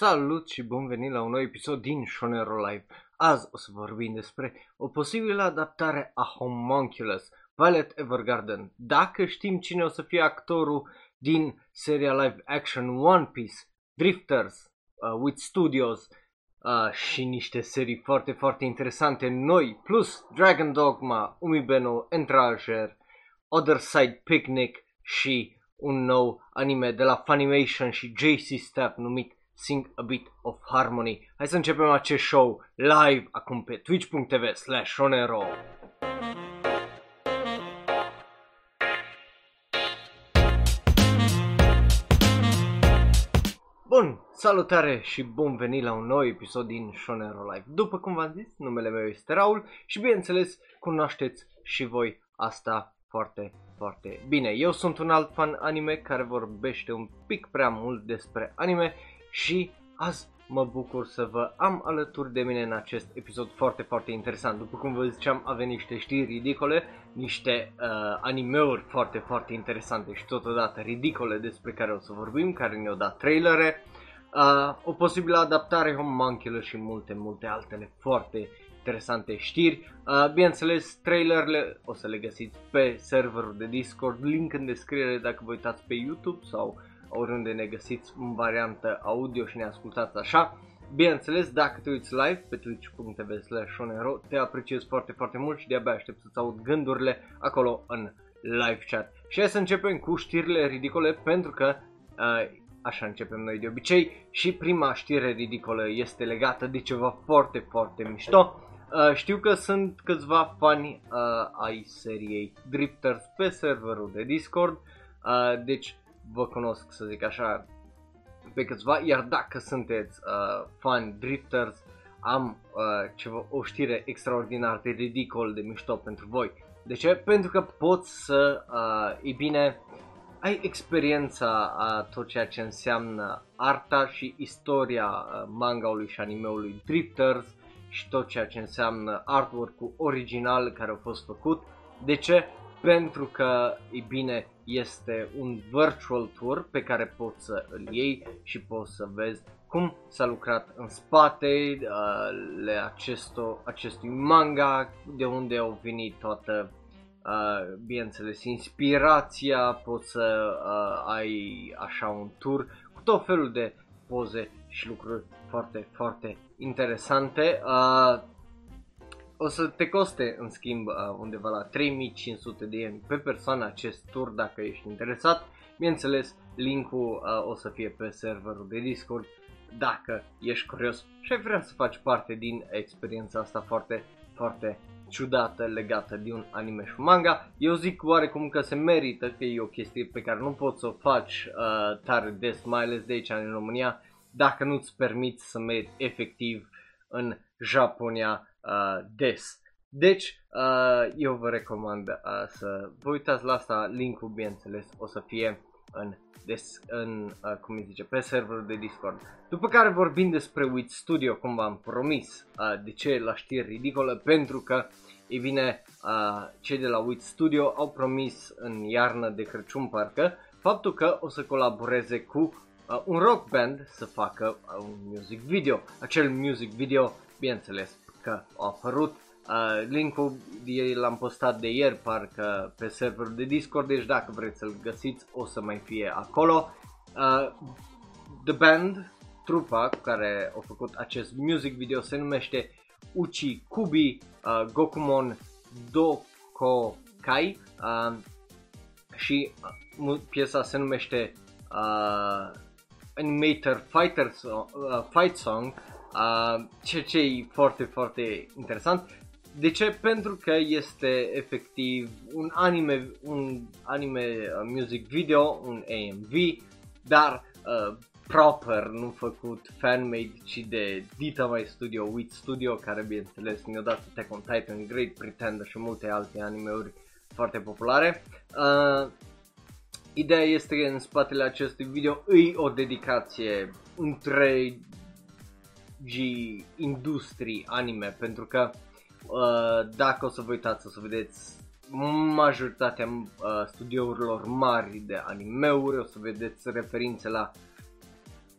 Salut și bun venit la un nou episod din Shonero Live. Azi o să vorbim despre o posibilă adaptare a Homunculus, Violet Evergarden. Dacă știm cine o să fie actorul din seria live action One Piece, Drifters, uh, With Studios uh, și niște serii foarte, foarte interesante noi, plus Dragon Dogma, Umibeno, Entrager, Other Side Picnic și un nou anime de la Funimation și JC Staff numit Sing a Bit of Harmony. Hai să începem acest show live acum pe twitch.tv slash onero. Bun, salutare și bun venit la un nou episod din Shonero Live. După cum v-am zis, numele meu este Raul și bineînțeles cunoașteți și voi asta foarte, foarte bine. Eu sunt un alt fan anime care vorbește un pic prea mult despre anime și azi mă bucur să vă am alături de mine în acest episod foarte, foarte interesant. După cum vă ziceam, avem niște știri ridicole, niște uh, animeuri foarte, foarte interesante și totodată ridicole despre care o să vorbim, care ne-au dat trailere, uh, o posibilă adaptare Homunculus și multe, multe altele foarte interesante știri. Uh, bineînțeles, trailerele o să le găsiți pe serverul de Discord, link în descriere dacă vă uitați pe YouTube sau oriunde ne găsiți în variantă audio și ne ascultați așa. Bineînțeles, dacă te uiți live pe twitch.tv slash te apreciez foarte, foarte mult și de-abia aștept să-ți aud gândurile acolo în live chat. Și hai să începem cu știrile ridicole pentru că uh, așa începem noi de obicei și prima știre ridicolă este legată de ceva foarte, foarte mișto. Uh, știu că sunt câțiva fani uh, ai seriei Drifters pe serverul de Discord, uh, deci vă cunosc, să zic așa, pe câțiva, iar dacă sunteți uh, fan Drifters, am uh, ceva, o știre extraordinar de ridicol, de mișto pentru voi. De ce? Pentru că poți să, uh, e bine, ai experiența a tot ceea ce înseamnă arta și istoria uh, mangaului și animeului Drifters și tot ceea ce înseamnă artwork-ul original care a fost făcut. De ce? Pentru că, e bine, este un virtual tour pe care poți să îl iei și poți să vezi cum s-a lucrat în spate uh, acesto, acestui manga, de unde au venit toată, uh, bineînțeles, inspirația, poți să uh, ai așa un tour cu tot felul de poze și lucruri foarte, foarte interesante. Uh, o să te coste în schimb uh, undeva la 3500 de yen pe persoană acest tur dacă ești interesat. Bineînțeles, linkul uh, o să fie pe serverul de Discord dacă ești curios și ai vrea să faci parte din experiența asta foarte, foarte ciudată legată de un anime și un manga. Eu zic oarecum că se merită, că e o chestie pe care nu poți să o faci uh, tare des, mai ales de aici în România, dacă nu-ți permiți să mergi efectiv în Japonia uh, des. Deci, uh, eu vă recomand uh, să vă uitați la asta, linkul bineînțeles o să fie în, des, în uh, cum îi zice, pe serverul de Discord. După care vorbim despre Wit Studio, cum v-am promis, uh, de ce la știri ridicole, pentru că, e bine, uh, cei de la Wit Studio au promis în iarnă de Crăciun parcă, faptul că o să colaboreze cu uh, un rock band să facă uh, un music video. Acel music video, bineînțeles, că a apărut. Uh, linkul l-am postat de ieri parcă pe serverul de Discord, deci dacă vreți să-l găsiți o să mai fie acolo. Uh, The Band, trupa cu care a făcut acest music video se numește Uchi Kubi uh, Gokumon Dokokai uh, și uh, piesa se numește uh, Animator Fighter so- uh, Fight Song Uh, ceea ce e foarte, foarte interesant. De ce? Pentru că este efectiv un anime, un anime uh, music video, un AMV, dar uh, proper, nu făcut fanmade, ci de Dita My Studio, Wit Studio, care bineînțeles ne-a dat Attack on Titan, Great Pretender și multe alte animeuri foarte populare. Uh, ideea este că în spatele acestui video îi o dedicație între industrii anime, pentru că uh, dacă o să vă uitați o să vedeți majoritatea uh, studiourilor mari de animeuri, o să vedeți referințe la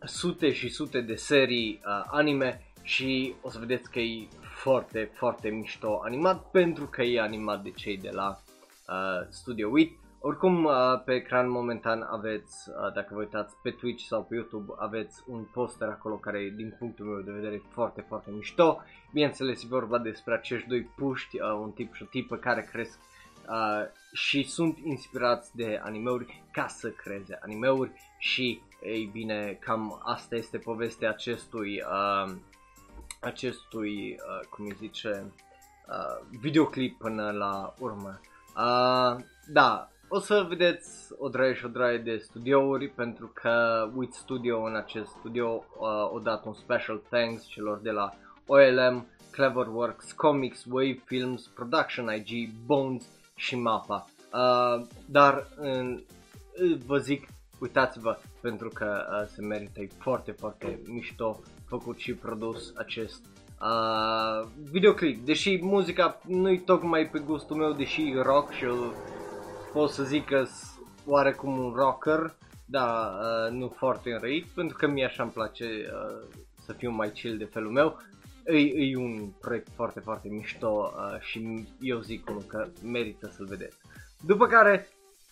sute și sute de serii uh, anime și o să vedeți că e foarte, foarte mișto animat pentru că e animat de cei de la uh, Studio Wit. Oricum, uh, pe ecran momentan aveți, uh, dacă vă uitați pe Twitch sau pe YouTube, aveți un poster acolo care, din punctul meu de vedere, e foarte, foarte mișto. Bineînțeles, e vorba despre acești doi puști, uh, un tip și o tipă care cresc uh, și sunt inspirați de animeuri ca să creeze animeuri și, ei bine, cam asta este povestea acestui, uh, acestui, uh, cum îi zice, uh, videoclip până la urmă. Uh, da, o să vedeți o draie și o draie de studiouri pentru că Wit Studio în acest studio uh, o dat un special thanks celor de la OLM, Cleverworks, Comics, Wave Films, Production IG, Bones și Mapa. Uh, dar uh, vă zic, uitați-vă pentru că uh, se merită, e foarte, foarte mișto făcut și produs acest uh, videoclip. Deși muzica nu-i tocmai pe gustul meu, deși rock și eu pot să zic că oarecum un rocker, da, uh, nu foarte înrăit, pentru că mie așa îmi place uh, să fiu mai chill de felul meu. E, e un proiect foarte, foarte mișto uh, și eu zic unul că merită să-l vedeți. După care,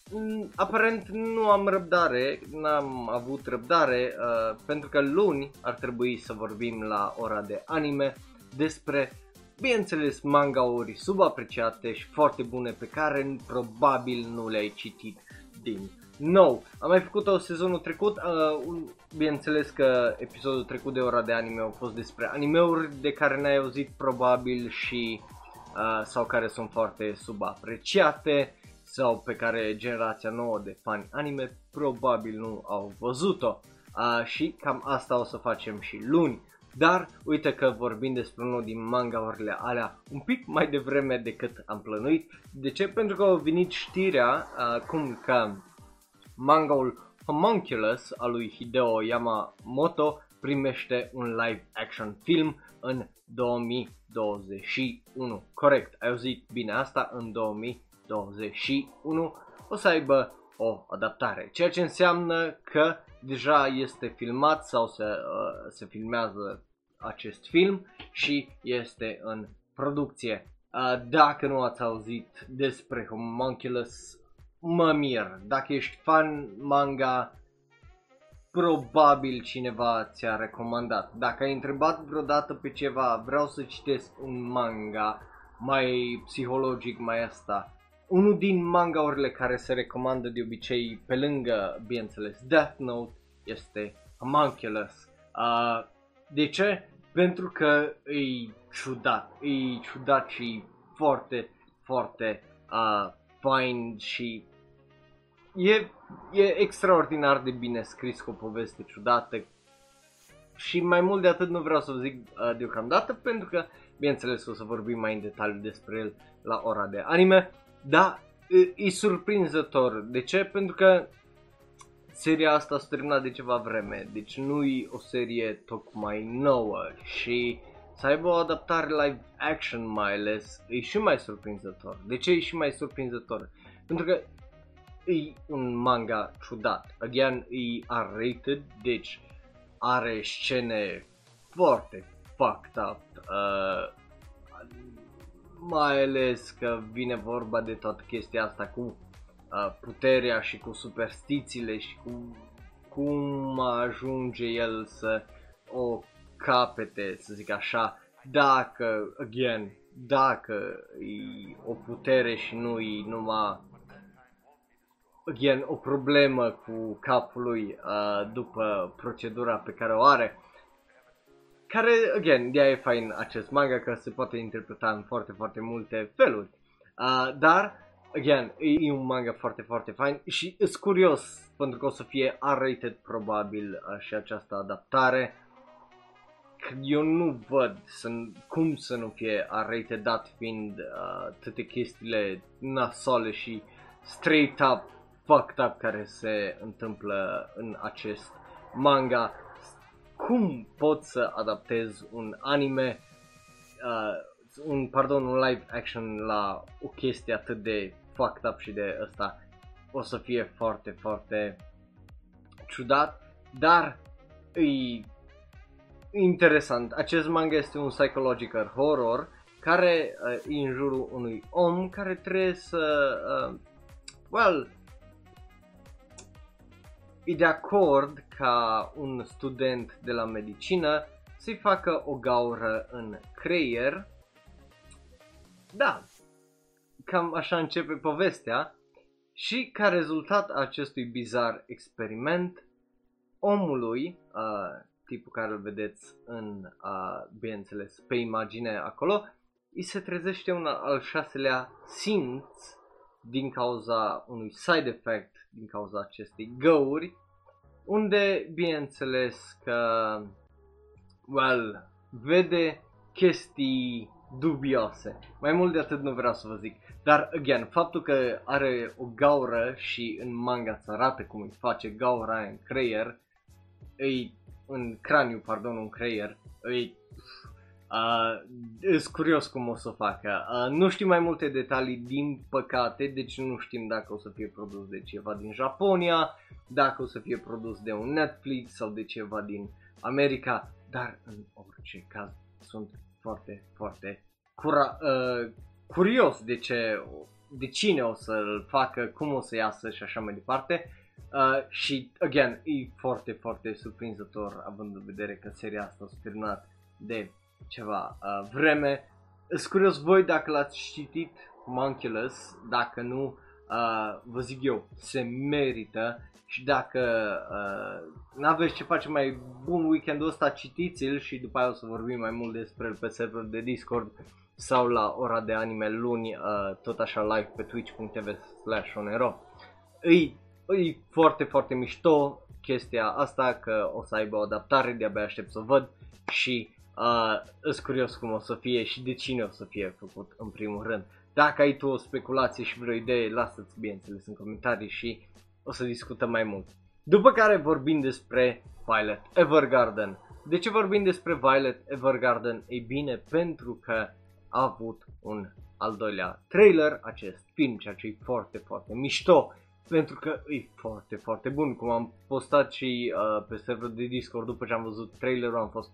m- aparent nu am răbdare, n-am avut răbdare, uh, pentru că luni ar trebui să vorbim la ora de anime despre bineînțeles manga-uri subapreciate și foarte bune pe care probabil nu le-ai citit din nou. Am mai făcut-o sezonul trecut, uh, bineînțeles că episodul trecut de ora de anime a fost despre animeuri de care n-ai auzit probabil și uh, sau care sunt foarte subapreciate sau pe care generația nouă de fani anime probabil nu au văzut-o. Uh, și cam asta o să facem și luni. Dar uite că vorbim despre unul din mangaurile alea un pic mai devreme decât am plănuit. De ce? Pentru că a venit știrea uh, cum că mangaul Homunculus al lui Hideo Yamamoto primește un live action film în 2021. Corect, ai auzit bine asta, în 2021 o să aibă o adaptare, ceea ce înseamnă că deja este filmat sau se, uh, se filmează acest film și este în producție. Uh, dacă nu ați auzit despre Homunculus, mă mir. Dacă ești fan manga, probabil cineva ți-a recomandat. Dacă ai întrebat vreodată pe ceva, vreau să citesc un manga mai psihologic, mai asta. Unul din mangaurile care se recomandă de obicei pe lângă, bineînțeles, Death Note este Homunculus. Uh, de ce? Pentru că e ciudat, e ciudat și foarte, foarte uh, fain și e, e extraordinar de bine scris cu o poveste ciudată și mai mult de atât nu vreau să vă zic uh, deocamdată pentru că, bineînțeles, o să vorbim mai în detaliu despre el la ora de anime, dar e, e surprinzător. De ce? Pentru că seria asta s-a terminat de ceva vreme, deci nu e o serie tocmai nouă și să aibă o adaptare live action mai ales e și mai surprinzător. De ce e și mai surprinzător? Pentru că e un manga ciudat. Again, e R-rated, deci are scene foarte fucked up. Uh, mai ales că vine vorba de toată chestia asta cu uh, puterea și cu superstițiile și cu cum ajunge el să o capete, să zic așa, dacă, again, dacă e o putere și nu e numai again, o problemă cu capul lui uh, după procedura pe care o are. Care, again, de e fain acest manga că se poate interpreta în foarte, foarte multe feluri. Uh, dar, again, e, e un manga foarte, foarte fain și sunt curios pentru că o să fie R-rated probabil uh, și această adaptare. Eu nu văd să, cum să nu fie R-rated dat fiind uh, toate chestiile nasole și straight up fucked up care se întâmplă în acest manga. Cum pot să adaptez un anime, uh, un, pardon, un live action la o chestie atât de fucked up și de ăsta? O să fie foarte, foarte ciudat, dar e interesant. Acest manga este un psychological horror care uh, e în jurul unui om care trebuie să, uh, well, e de acord ca un student de la medicină să-i facă o gaură în creier. Da, cam așa începe povestea și ca rezultat a acestui bizar experiment, omului, uh, tipul care îl vedeți în, uh, bineînțeles, pe imagine acolo, îi se trezește un al șaselea simț din cauza unui side effect, din cauza acestei găuri, unde, bineînțeles, că, well, vede chestii dubioase. Mai mult de atât nu vreau să vă zic. Dar, again, faptul că are o gaură și în manga îți arată cum îi face gaura în creier, îi, în craniu, pardon, un creier, îi Uh, sunt curios cum o să o facă. Uh, nu știm mai multe detalii din păcate, deci nu știm dacă o să fie produs de ceva din Japonia, dacă o să fie produs de un Netflix sau de ceva din America, dar în orice caz sunt foarte, foarte cura- uh, curios de ce, de cine o să-l facă, cum o să iasă și așa mai departe. Uh, și, again, e foarte, foarte surprinzător având în vedere că seria asta s-a terminat de ceva uh, vreme. Sunt curios voi dacă l-ați citit Monculus, dacă nu, uh, vă zic eu, se merită și dacă uh, n-aveți ce face mai bun weekendul ăsta, citiți-l și după aia o să vorbim mai mult despre el pe server de Discord sau la ora de anime luni, uh, tot așa live pe twitch.tv slash onero. Îi, îi foarte, foarte mișto chestia asta că o să aibă o adaptare, de-abia aștept să o văd și Uh, îs curios cum o să fie și de cine o să fie făcut în primul rând. Dacă ai tu o speculație și vreo idee, lasă-ți bineînțeles în comentarii și o să discutăm mai mult. După care vorbim despre Violet Evergarden. De ce vorbim despre Violet Evergarden? Ei bine, pentru că a avut un al doilea trailer, acest film, ceea ce e foarte, foarte mișto, pentru că e foarte, foarte bun. Cum am postat și uh, pe serverul de Discord după ce am văzut trailerul, am fost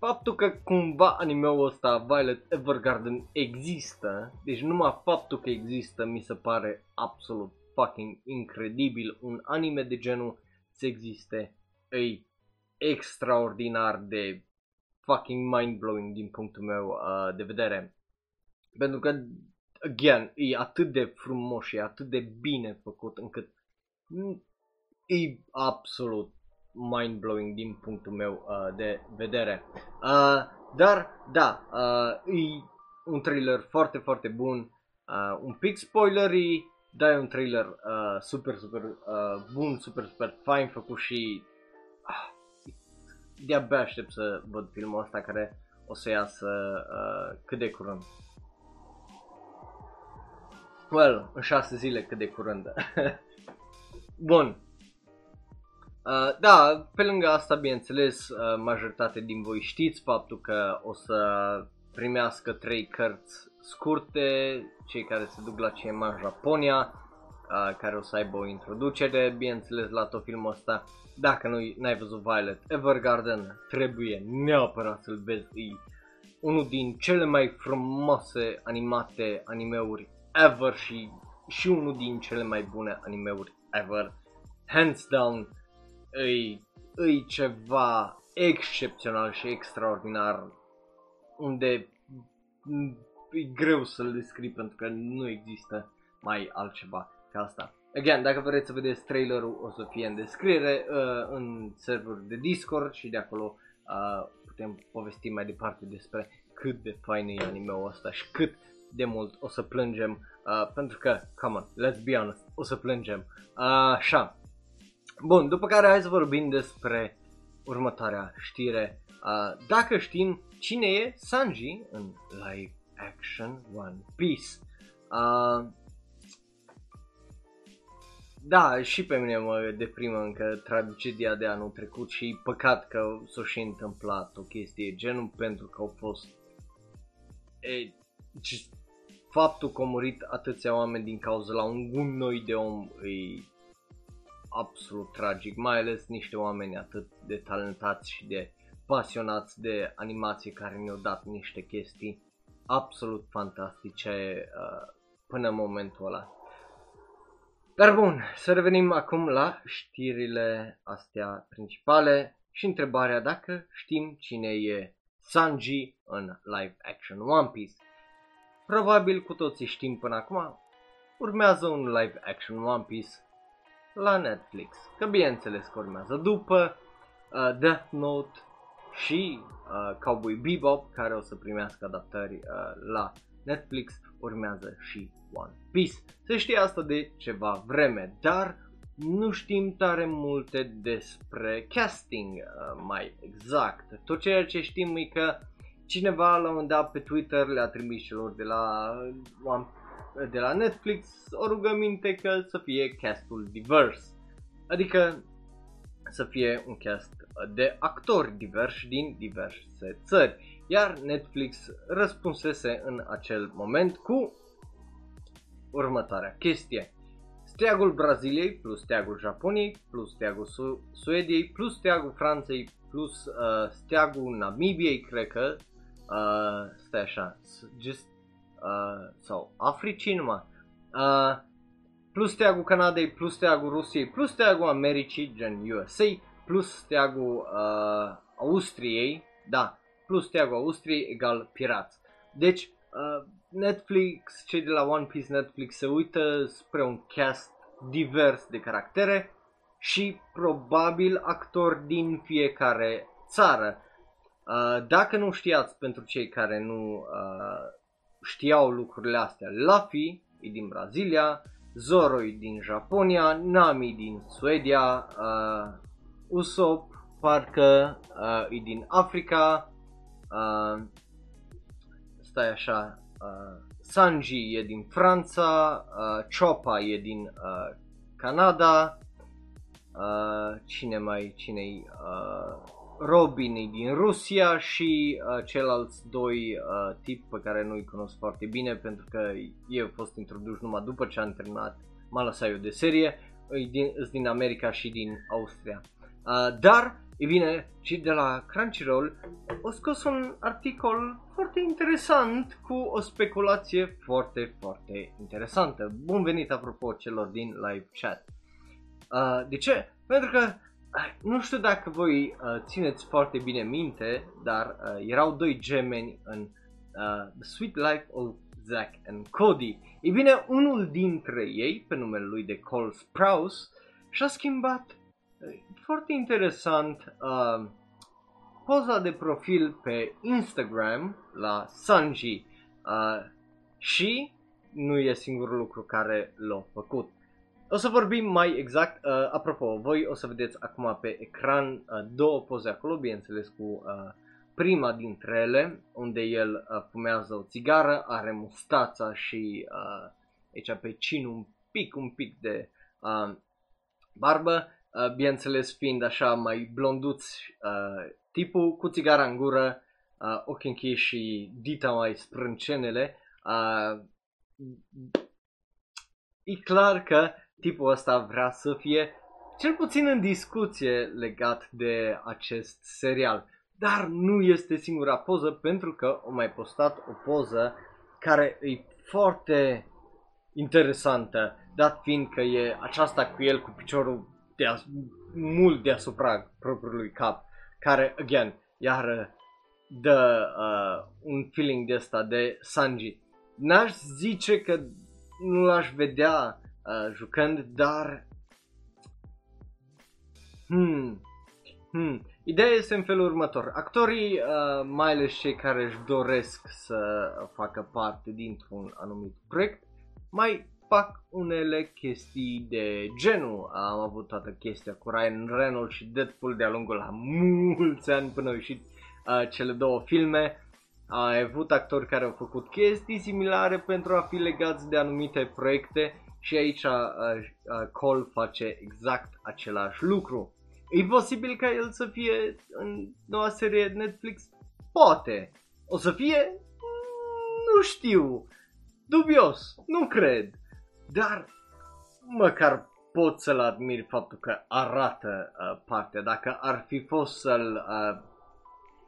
faptul că cumva animeul ăsta, Violet Evergarden, există, deci numai faptul că există mi se pare absolut fucking incredibil. Un anime de genul să existe, e extraordinar de fucking mind-blowing din punctul meu uh, de vedere. Pentru că, again, e atât de frumos și atât de bine făcut încât e absolut mind-blowing din punctul meu uh, de vedere. Uh, dar, da, uh, e un trailer foarte, foarte bun, uh, un pic spoilery, dar e un trailer uh, super, super uh, bun, super, super fine făcut și uh, de-abia aștept să văd filmul ăsta care o să iasă uh, cât de curând. Well, în șase zile cât de curând. Bun, Uh, da, pe lângă asta, bineînțeles, uh, majoritate din voi știți faptul că o să primească trei cărți scurte, cei care se duc la CMA în Japonia, uh, care o să aibă o introducere, bineînțeles, la tot filmul ăsta. Dacă nu n-ai văzut Violet Evergarden, trebuie neapărat să-l vezi. E unul din cele mai frumoase animate animeuri ever și, și unul din cele mai bune animeuri ever. Hands down, îi, îi ceva excepțional și extraordinar unde e greu să-l descrii pentru că nu există mai altceva ca asta. Again, dacă vreți să vedeți trailerul, o să fie în descriere uh, în serverul de Discord și de acolo uh, putem povesti mai departe despre cât de fain e anime-ul ăsta și cât de mult o să plângem uh, pentru că, come on, let's be honest, o să plângem. Uh, așa, Bun, după care hai să vorbim despre următoarea știre. Uh, dacă știm cine e Sanji în live action One Piece. Uh, da, și pe mine mă deprimă încă tragedia de anul trecut și păcat că s-a și întâmplat o chestie genul pentru că au fost e, faptul că au murit atâția oameni din cauza la un gunoi de om e absolut tragic, mai ales niște oameni atât de talentați și de pasionați de animație care ne-au dat niște chestii absolut fantastice uh, până în momentul ăla. Dar bun, să revenim acum la știrile astea principale și întrebarea dacă știm cine e Sanji în live action One Piece. Probabil cu toții știm până acum, urmează un live action One Piece la Netflix. Că bineînțeles că urmează după uh, Death Note și uh, Cowboy Bebop care o să primească adaptări uh, la Netflix, urmează și One Piece. Se știe asta de ceva vreme, dar nu știm tare multe despre casting uh, mai exact. Tot ceea ce știm e că cineva la un moment dat pe Twitter le-a trimis celor de la, One, de la Netflix o rugăminte că să fie castul divers. Adică să fie un cast de actori diversi din diverse țări. Iar Netflix răspunsese în acel moment cu următoarea chestie. Steagul Braziliei plus steagul Japoniei plus steagul Su- Suediei plus steagul Franței plus uh, steagul Namibiei, cred că uh, stai așa, just, uh, sau Africii numai, uh, plus steagul Canadei, plus steagul Rusiei, plus steagul Americii, gen USA, plus steagul uh, Austriei, da, plus steagul Austriei egal pirați. Deci, uh, Netflix, cei de la One Piece Netflix se uită spre un cast divers de caractere și probabil actori din fiecare țară. Uh, dacă nu știați, pentru cei care nu uh, știau lucrurile astea, Luffy e din Brazilia, Zoro e din Japonia, Nami din Suedia, uh, Usopp parcă uh, e din Africa, uh, stai așa, uh, Sanji e din Franța, uh, Choppa e din uh, Canada, uh, cine mai, cine uh, Robin e din Rusia și uh, ceilalți doi uh, tip pe care nu-i cunosc foarte bine pentru că ei au fost introduși numai după ce am terminat Malasaiu de serie, e din, din America și din Austria. Uh, dar E bine, și de la Crunchyroll o scos un articol foarte interesant cu o speculație foarte, foarte interesantă. Bun venit apropo celor din live chat. Uh, de ce? Pentru că nu știu dacă voi uh, țineți foarte bine minte, dar uh, erau doi gemeni în uh, The Sweet Life of Zack and Cody. E bine, unul dintre ei, pe numele lui de Cole Sprouse, și-a schimbat foarte interesant uh, poza de profil pe Instagram la Sanji uh, și nu e singurul lucru care l-a făcut. O să vorbim mai exact, uh, apropo, voi o să vedeți acum pe ecran uh, două poze acolo, bineînțeles cu uh, prima dintre ele, unde el uh, fumează o țigară, are mustața și uh, aici pe cin un pic, un pic de uh, barbă uh, bineînțeles fiind așa mai blonduți, uh, tipul cu țigara în gură, uh, ochi închiși și dita mai sprâncenele, uh, e clar că tipul ăsta vrea să fie cel puțin în discuție legat de acest serial. Dar nu este singura poză pentru că o mai postat o poză care e foarte interesantă, dat fiind că e aceasta cu el cu piciorul deas- mult deasupra propriului cap, care, again, iar dă uh, un feeling de ăsta de Sanji. N-aș zice că nu l-aș vedea uh, jucând, dar... Hmm. Hmm. Ideea este în felul următor. Actorii, uh, mai ales cei care își doresc să facă parte dintr-un anumit proiect, mai fac unele chestii de genul. Am avut toată chestia cu Ryan Reynolds și Deadpool de-a lungul la mulți ani până au ieșit uh, cele două filme. A avut actori care au făcut chestii similare pentru a fi legați de anumite proiecte și aici uh, uh, Cole face exact același lucru. E posibil ca el să fie în noua serie Netflix? Poate. O să fie? Nu știu. Dubios. Nu cred dar măcar pot să-l admir faptul că arată uh, partea. Dacă ar fi fost să-l, uh,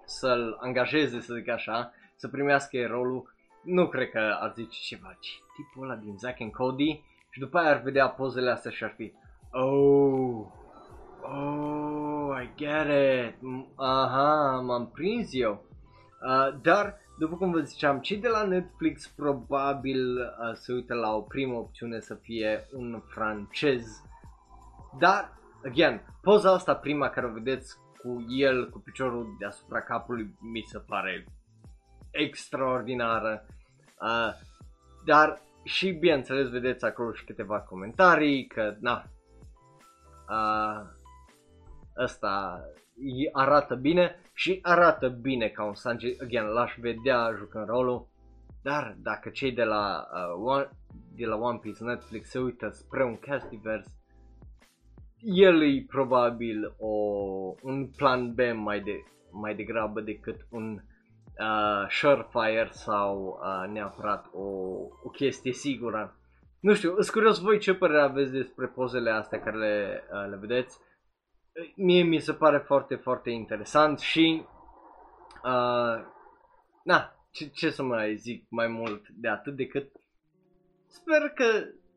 să-l angajeze, să zic așa, să primească rolul, nu cred că ar zice ceva, ci tipul ăla din Zack and Cody și după aia ar vedea pozele astea și ar fi Oh, oh, I get it, aha, m-am prins eu. Uh, dar, după cum vă ziceam, cei de la Netflix probabil uh, se uită la o primă opțiune să fie un francez. Dar, again, poza asta prima care o vedeți cu el, cu piciorul deasupra capului, mi se pare extraordinară. Uh, dar și bineînțeles vedeți acolo și câteva comentarii că na, uh, ăsta arată bine și arată bine ca un Sanji, again, l-aș vedea jucând rolul, dar dacă cei de la, uh, One, de la One Piece Netflix se uită spre un cast divers, el e probabil o, un plan B mai, de, mai degrabă decât un uh, surefire sau uh, neapărat o, o chestie sigură. Nu știu, sunt curios voi ce părere aveți despre pozele astea care le, uh, le vedeți. Mie mi se pare foarte, foarte interesant și uh, na, ce, ce să mai zic mai mult de atât decât sper că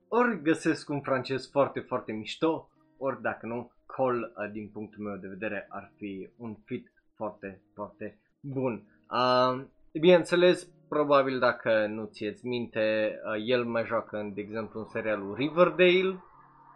ori găsesc un francez foarte, foarte mișto, ori dacă nu, Cole, uh, din punctul meu de vedere, ar fi un fit foarte, foarte bun. Uh, bineînțeles, probabil dacă nu ți-eți minte, uh, el mai joacă, în, de exemplu, în serialul Riverdale,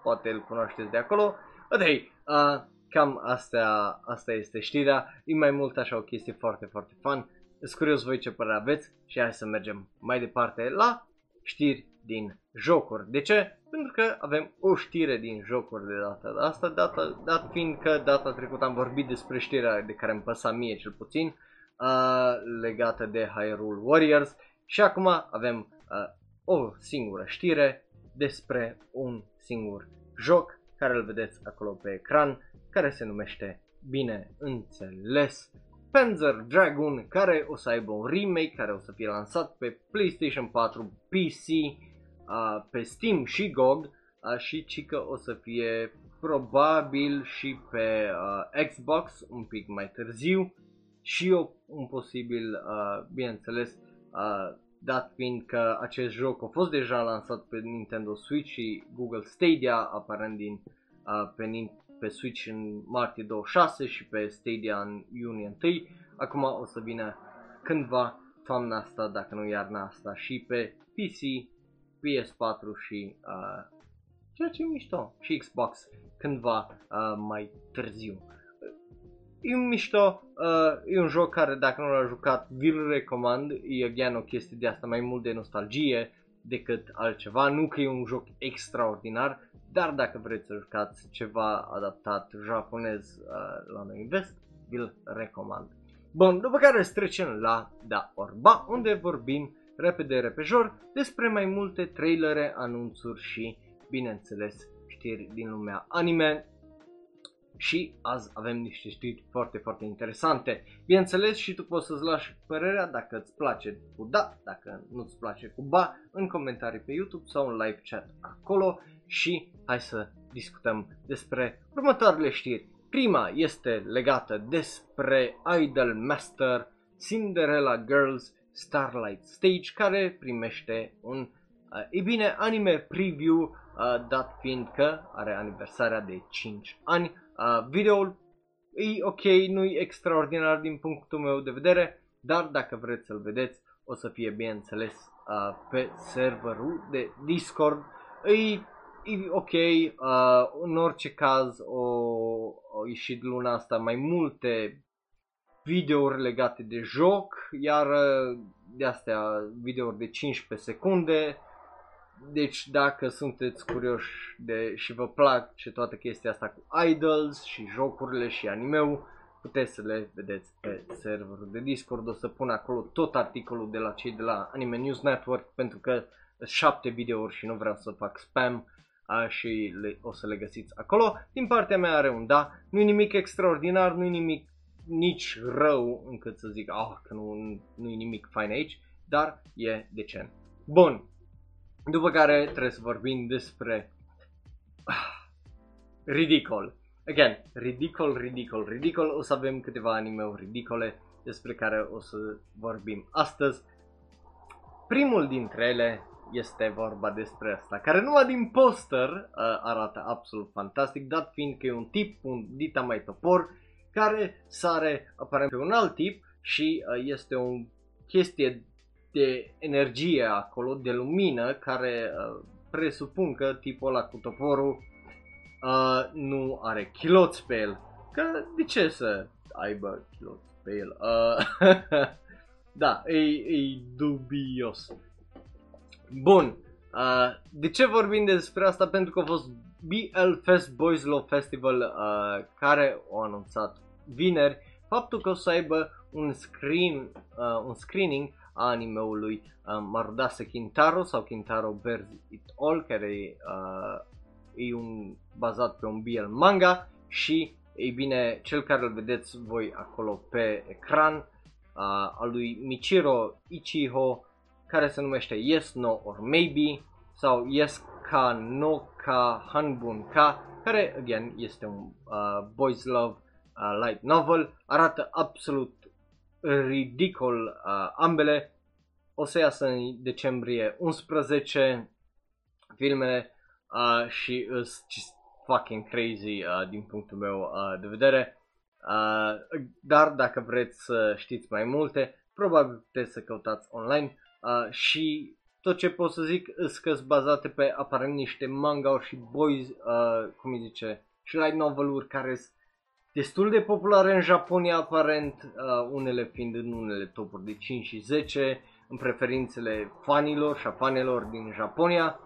poate îl cunoașteți de acolo. But hey, uh, cam asta, asta este știrea, e mai mult așa o chestie foarte, foarte fun. Sunt curios voi ce părere aveți și hai să mergem mai departe la știri din jocuri. De ce? Pentru că avem o știre din jocuri de data de asta, data, dat fiind că data trecută am vorbit despre știrea de care îmi păsa mie cel puțin, uh, legată de Hyrule Warriors. Și acum avem uh, o singură știre despre un singur joc care îl vedeți acolo pe ecran, care se numește, bine înțeles, Panzer Dragoon, care o să aibă un remake, care o să fie lansat pe PlayStation 4, PC, uh, pe Steam și GOG uh, și ci că o să fie probabil și pe uh, Xbox un pic mai târziu și o, un posibil, uh, bineînțeles, uh, dat fiind că acest joc a fost deja lansat pe Nintendo Switch și Google Stadia, aparent din, uh, pe, pe Switch în martie 26 și pe Stadia în iunie 1. Acum o să vină cândva toamna asta, dacă nu iarna asta, și pe PC PS4 și uh, ceea ce e mișto și Xbox cândva uh, mai târziu. E un mișto, uh, e un joc care dacă nu l-a jucat vi-l recomand, e again o chestie de asta mai mult de nostalgie decât altceva, nu că e un joc extraordinar, dar dacă vreți să jucați ceva adaptat japonez uh, la noi în vest, vi-l recomand. Bun, după care trecem la Da Orba, unde vorbim repede repejor despre mai multe trailere, anunțuri și, bineînțeles, știri din lumea anime. Și azi avem niște știri foarte, foarte interesante. Bineînțeles și tu poți să-ți lași părerea dacă îți place cu da, dacă nu-ți place cu ba, în comentarii pe YouTube sau în live chat acolo. Și hai să discutăm despre următoarele știri. Prima este legată despre Idol Master Cinderella Girls Starlight Stage care primește un, uh, e bine, anime preview uh, dat fiind că are aniversarea de 5 ani. Uh, videoul e ok, nu e extraordinar din punctul meu de vedere, dar dacă vreți să-l vedeți o să fie bineînțeles uh, pe serverul de Discord. E, e ok, uh, în orice caz o, o ieșit luna asta mai multe videouri legate de joc, iar uh, de astea videouri de 15 secunde. Deci dacă sunteți curioși de și vă plac și toată chestia asta cu idols și jocurile și animeu, puteți să le vedeți pe serverul de Discord. O să pun acolo tot articolul de la cei de la Anime News Network pentru că sunt șapte videouri și nu vreau să fac spam a, și le, o să le găsiți acolo. Din partea mea are un da, nu e nimic extraordinar, nu e nimic nici rău încât să zic ah, că nu, nu e nimic fain aici, dar e decent. Bun, după care trebuie să vorbim despre ah, ridicol. Again, ridicol, ridicol, ridicol. O să avem câteva anime-uri ridicole despre care o să vorbim astăzi. Primul dintre ele este vorba despre asta, care numai din poster uh, arată absolut fantastic, dat fiind că e un tip, un dita mai topor, care sare aparent pe un alt tip și uh, este o chestie de energie acolo, de lumină, care uh, presupun că tipul ăla cu toporul uh, nu are chiloți pe el. Că de ce să aibă chiloți pe el? Uh, da, e, e dubios. Bun, uh, de ce vorbim despre asta? Pentru că a fost BL Fest Boys Love Festival uh, care a anunțat vineri faptul că o să aibă un, screen, uh, un screening a animeului uh, Marudase Kintaro sau Kintaro Bears It All care uh, e un bazat pe un BL manga și ei bine, cel care îl vedeți voi acolo pe ecran uh, al lui Michiro Ichiho care se numește Yes, No or Maybe sau Yes Ka No Ka Hanbun Ka care, again, este un uh, boys love uh, light novel, arată absolut ridicol uh, ambele, o să iasă în decembrie 11 filmele uh, și sunt fucking crazy uh, din punctul meu uh, de vedere. Uh, dar dacă vreți să știți mai multe, probabil puteți să căutați online uh, și tot ce pot să zic sunt că bazate pe aparent niște manga și boys, uh, cum îi zice, și light novel-uri care sunt destul de populare în Japonia aparent, uh, unele fiind în unele topuri de 5 și 10, în preferințele fanilor și a fanilor din Japonia.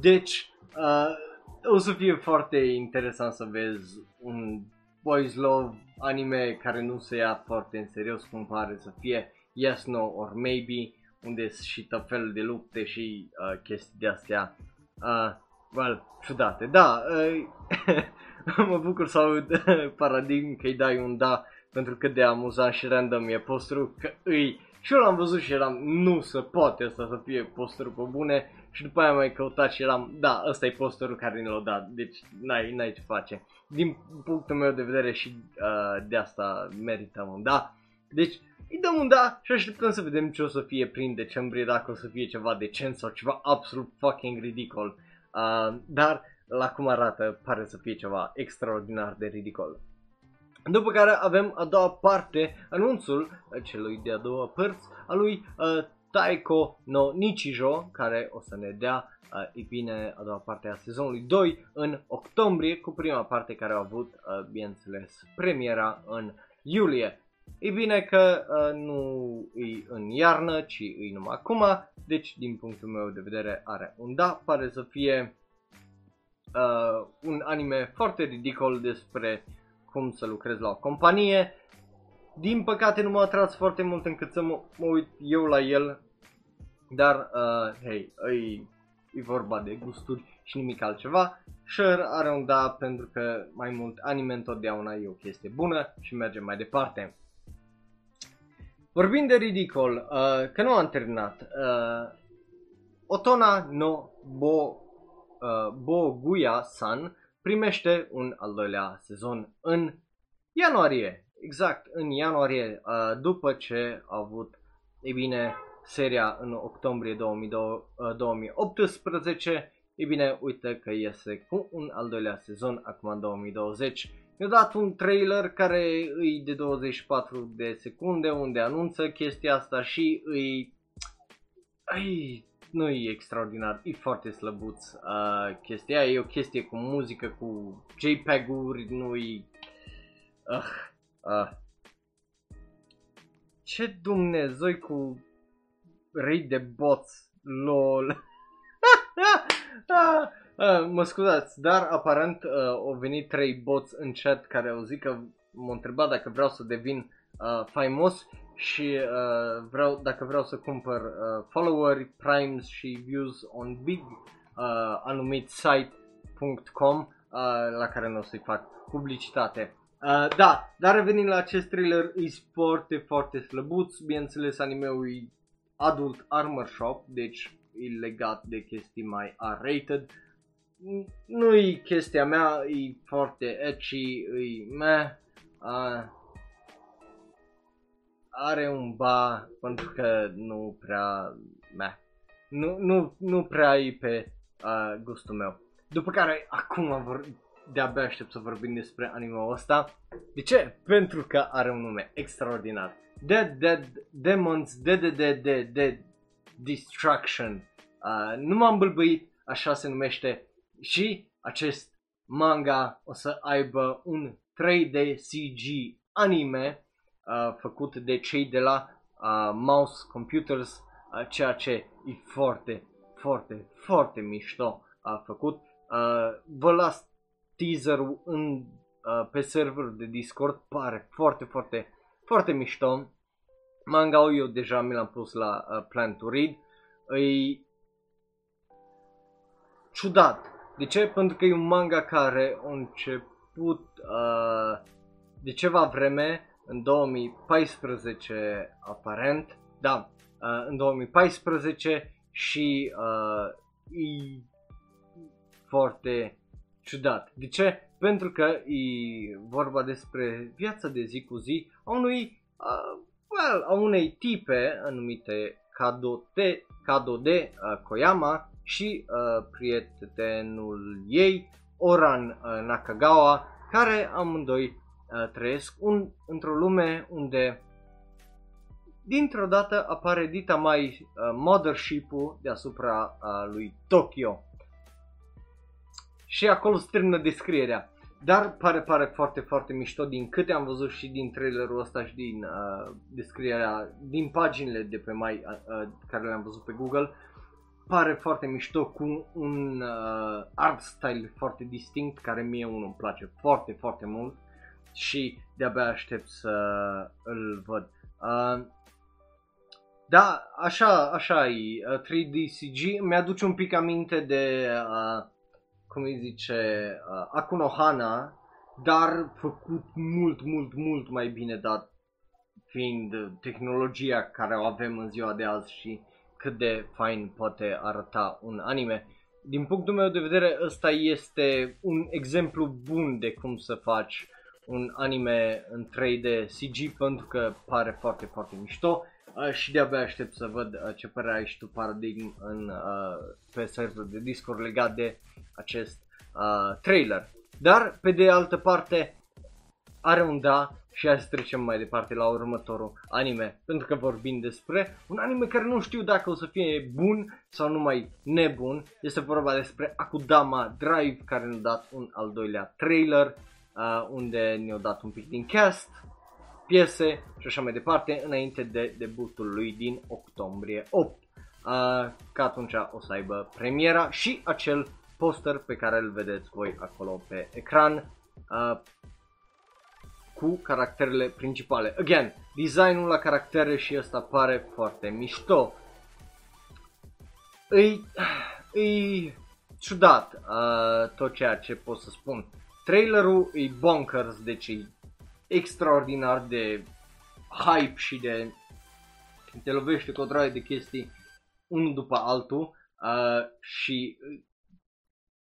Deci, uh, o să fie foarte interesant să vezi un boys love anime care nu se ia foarte în serios cum pare să fie yes, no or maybe, unde sunt și tot felul de lupte și uh, chestii de astea, uh, well, ciudate. Da, uh, mă bucur să aud paradigm că îi dai un da pentru că de amuzant și random e posterul, că îi și eu l-am văzut și eram, nu se poate asta să fie posterul pe bune și după aia mai căutat și eram, da, ăsta e posterul care ne l-a dat, deci n-ai, n-ai ce face. Din punctul meu de vedere și uh, de asta merită un da. Deci îi dăm un da și așteptăm să vedem ce o să fie prin decembrie, dacă o să fie ceva decent sau ceva absolut fucking ridicol. Uh, dar la cum arată pare să fie ceva extraordinar de ridicol. După care avem a doua parte, anunțul celui de-a doua părți a lui uh, Taiko no Nichijo, care o să ne dea, uh, e bine, a doua parte a sezonului 2 în octombrie, cu prima parte care a avut, uh, bineînțeles, premiera în iulie. E bine că uh, nu e în iarnă, ci e numai acum, deci din punctul meu de vedere are un da, pare să fie uh, un anime foarte ridicol despre cum să lucrez la o companie. Din păcate nu m-a atras foarte mult încât să mă, mă uit eu la el, dar, uh, hei, e, e vorba de gusturi și nimic altceva. Sure are un da pentru că mai mult anime întotdeauna e o chestie bună și mergem mai departe. Vorbind de ridicol, uh, că nu am terminat, uh, Otona no Bo, uh, Boguya-san primește un al doilea sezon în ianuarie, exact în ianuarie, uh, după ce a avut, e bine, seria în octombrie 2018, e bine, uite că iese cu un al doilea sezon acum în 2020. Mi-a dat un trailer care îi de 24 de secunde unde anunță chestia asta și îi... îi nu e extraordinar, e foarte slăbuț uh, chestia, e o chestie cu muzică, cu JPEG-uri, nu e... Uh, uh. Ce Dumnezeu cu rei de bots, lol. uh, uh, mă scuzați, dar aparent uh, au venit trei bots în chat care au zis că m-au întrebat dacă vreau să devin uh, faimos și uh, vreau, dacă vreau să cumpăr uh, followeri, primes și views on big uh, anumit site.com uh, la care nu o să-i fac publicitate. Uh, da, dar revenind la acest trailer, e foarte, foarte slăbuț, bineînțeles anime-ul e adult armor shop, deci e legat de chestii mai R-rated. nu-i chestia mea, e foarte etchy, e meh, uh, are un ba pentru că nu prea, meh, nu, nu, nu prea e pe uh, gustul meu. După care acum vor, de-abia aștept să vorbim despre anime-ul ăsta. De ce? Pentru că are un nume extraordinar. Dead, Dead, Demons, Dead, Dead, Dead, Dead, Dead Destruction. Uh, nu m-am bâlbâit, așa se numește și acest manga o să aibă un 3D CG anime uh, făcut de cei de la uh, Mouse Computers, uh, ceea ce e foarte, foarte, foarte mișto a făcut. Uh, vă las teaserul în, uh, pe server de Discord, pare foarte, foarte, foarte mișto. manga eu deja mi l-am pus la uh, Plan to Read. E ciudat. De ce? Pentru că e un manga care a început uh, de ceva vreme, în 2014 aparent, da, uh, în 2014 și uh, e foarte ciudat. De ce? Pentru că e vorba despre viața de zi cu zi a unui, uh, well, a unei tipe anumite Kadote, Kadode uh, Koyama și uh, prietenul ei, Oran uh, Nakagawa, care amândoi uh, trăiesc un, într-o lume unde dintr-o dată apare dita mai uh, mothership-ul deasupra uh, lui Tokyo și acolo se termină descrierea. Dar pare, pare foarte, foarte mișto din câte am văzut și din trailerul ăsta și din uh, descrierea, din paginile de pe mai, uh, uh, care le-am văzut pe Google. Pare foarte mișto cu un uh, art style foarte distinct care mie unul îmi place foarte, foarte mult și de-abia aștept să îl văd. Uh, da, așa, așa e, uh, 3D CG, mi-aduce un pic aminte de uh, cum îi zice, uh, Akunohana, dar făcut mult, mult, mult mai bine, dat fiind tehnologia care o avem în ziua de azi și cât de fain poate arăta un anime. Din punctul meu de vedere, ăsta este un exemplu bun de cum să faci un anime în 3D CG pentru că pare foarte, foarte mișto uh, și de-abia aștept să văd uh, ce părere ai și tu Paradigm în, uh, pe serverul de Discord legat de acest uh, trailer. Dar, pe de altă parte, are un da și hai să trecem mai departe la următorul anime, pentru că vorbim despre un anime care nu știu dacă o să fie bun sau numai nebun. Este vorba despre Akudama Drive, care ne-a dat un al doilea trailer, uh, unde ne-a dat un pic din cast, piese și așa mai departe, înainte de debutul lui din octombrie 8. Uh, ca atunci o să aibă premiera și acel poster pe care îl vedeți voi acolo pe ecran uh, cu caracterele principale. Again, designul la caractere și ăsta pare foarte mișto. Îi, îi ciudat uh, tot ceea ce pot să spun. Trailerul e bonkers, deci e extraordinar de hype și de te lovește cu o de chestii unul după altul uh, și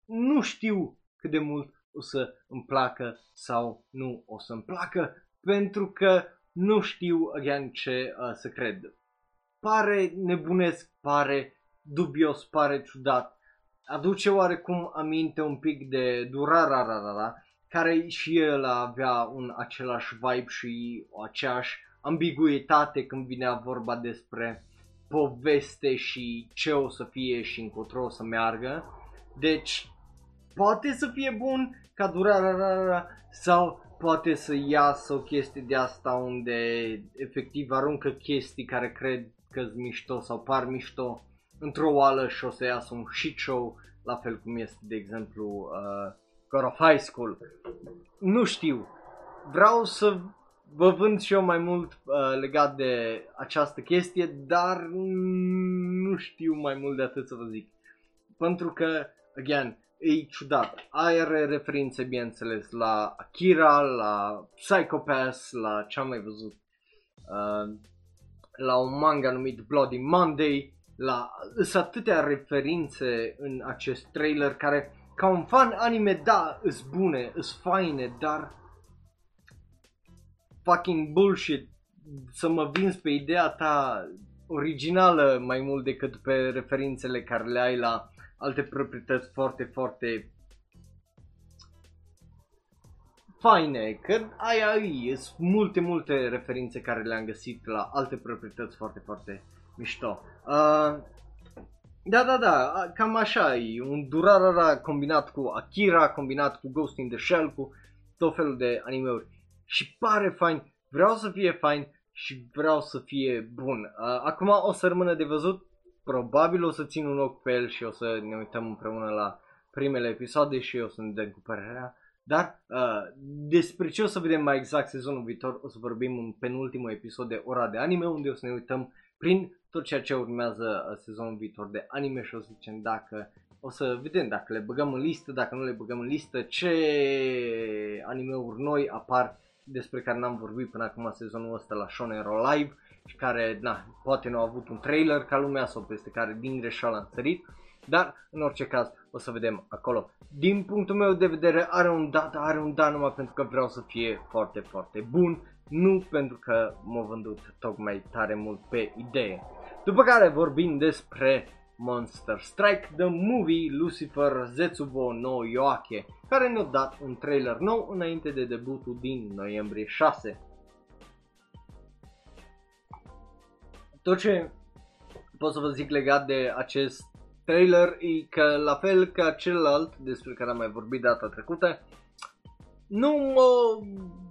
nu știu cât de mult o să îmi placă sau nu o să îmi placă, pentru că nu știu, again, ce uh, să cred. Pare nebunesc, pare dubios, pare ciudat. Aduce oarecum aminte un pic de Durararara, care și el avea un același vibe și o aceeași ambiguitate când vine vorba despre poveste și ce o să fie și încotro o să meargă. Deci poate să fie bun ca durarea sau poate să iasă o chestie de asta unde efectiv aruncă chestii care cred că sunt mișto sau par mișto într-o oală și o să iasă un shit show, la fel cum este de exemplu uh, God of High School. Nu știu, vreau să vă vând și eu mai mult uh, legat de această chestie, dar nu știu mai mult de atât să vă zic. Pentru că, again, e ciudat. Are referințe, bineînțeles, la Akira, la Psychopath, la ce am mai văzut, uh, la un manga numit Bloody Monday, la sunt atâtea referințe în acest trailer care ca un fan anime, da, îs bune, îs faine, dar fucking bullshit. Să mă vinzi pe ideea ta originală mai mult decât pe referințele care le ai la alte proprietăți foarte, foarte faine, că aia e, sunt multe, multe referințe care le-am găsit la alte proprietăți foarte, foarte mișto. Uh, da, da, da, cam așa e, un Durarara combinat cu Akira, combinat cu Ghost in the Shell, cu tot felul de animeuri și pare fain, vreau să fie fain și vreau să fie bun. Uh, acum o să rămână de văzut, probabil o să țin un ochi pe el și o să ne uităm împreună la primele episoade și o să ne dăm cu părerea. Dar uh, despre ce o să vedem mai exact sezonul viitor o să vorbim în penultimul episod de Ora de Anime unde o să ne uităm prin tot ceea ce urmează uh, sezonul viitor de anime și o să zicem dacă o să vedem dacă le băgăm în listă, dacă nu le băgăm în listă, ce anime-uri noi apar despre care n-am vorbit până acum sezonul ăsta la Shonen Ro Live și care, na, poate nu au avut un trailer ca lumea sau peste care din greșeală am sărit, dar în orice caz o să vedem acolo. Din punctul meu de vedere are un da, dar are un da numai pentru că vreau să fie foarte, foarte bun, nu pentru că m-a vândut tocmai tare mult pe idee. După care vorbim despre Monster Strike The Movie Lucifer Zetsubo no Yoake, care ne-a dat un trailer nou înainte de debutul din noiembrie 6. Tot ce pot să vă zic legat de acest trailer e că la fel ca celălalt despre care am mai vorbit data trecută, nu m-a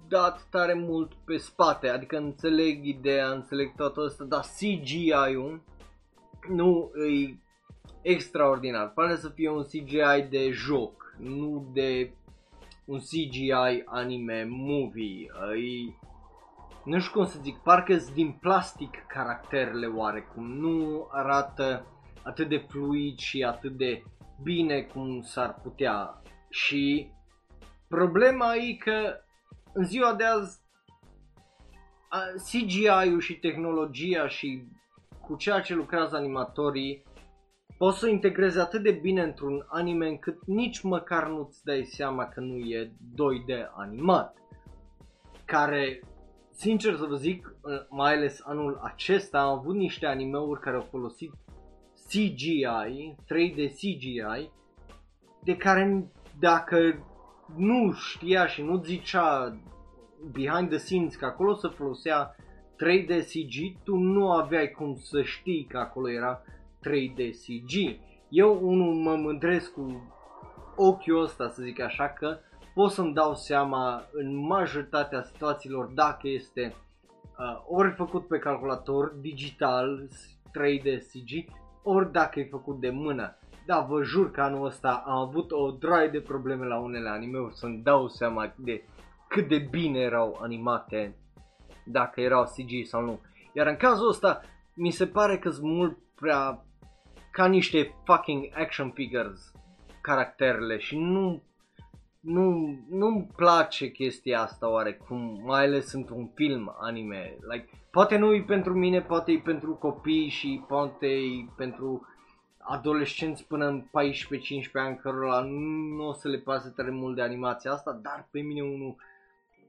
dat tare mult pe spate, adică înțeleg ideea, înțeleg tot asta, dar CGI-ul nu e extraordinar. Pare să fie un CGI de joc, nu de un CGI anime movie. E, nu știu cum să zic, parcă din plastic caracterele oarecum, nu arată atât de fluid și atât de bine cum s-ar putea. Și problema e că în ziua de azi CGI-ul și tehnologia și cu ceea ce lucrează animatorii poți să integrezi atât de bine într-un anime încât nici măcar nu-ți dai seama că nu e 2D animat. Care, sincer să vă zic, mai ales anul acesta am avut niște animeuri care au folosit CGI, 3D CGI, de care dacă nu știa și nu zicea behind the scenes că acolo se folosea 3D CG, tu nu aveai cum să știi că acolo era 3D CG. Eu unul mă mândresc cu ochiul ăsta, să zic așa, că pot să-mi dau seama în majoritatea situațiilor dacă este uh, ori făcut pe calculator digital 3D CG, ori dacă e făcut de mână. Da, vă jur că anul ăsta am avut o droaie de probleme la unele anime-uri să-mi dau seama de cât de bine erau animate, dacă erau CG sau nu. Iar în cazul ăsta, mi se pare că sunt mult prea ca niște fucking action figures caracterele și nu nu, nu-mi place chestia asta oarecum, mai ales într-un film anime. Like, poate nu e pentru mine, poate e pentru copii și poate e pentru adolescenți până în 14-15 ani cărora nu o să le pasă tare mult de animația asta, dar pe mine unul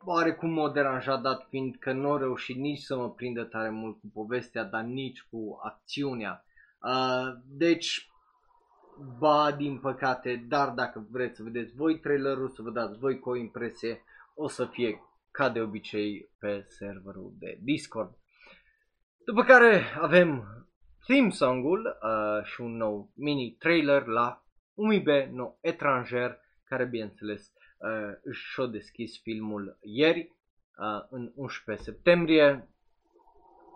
oarecum m-a deranjat dat fiind că nu au reușit nici să mă prindă tare mult cu povestea, dar nici cu acțiunea. Uh, deci, ba din păcate, dar dacă vreți să vedeți voi trailerul, să vă dați voi cu o impresie, o să fie ca de obicei pe serverul de Discord. După care avem theme song-ul uh, și un nou mini trailer la Umibe no Etranger, care bineînțeles uh, își a deschis filmul ieri, uh, în 11 septembrie.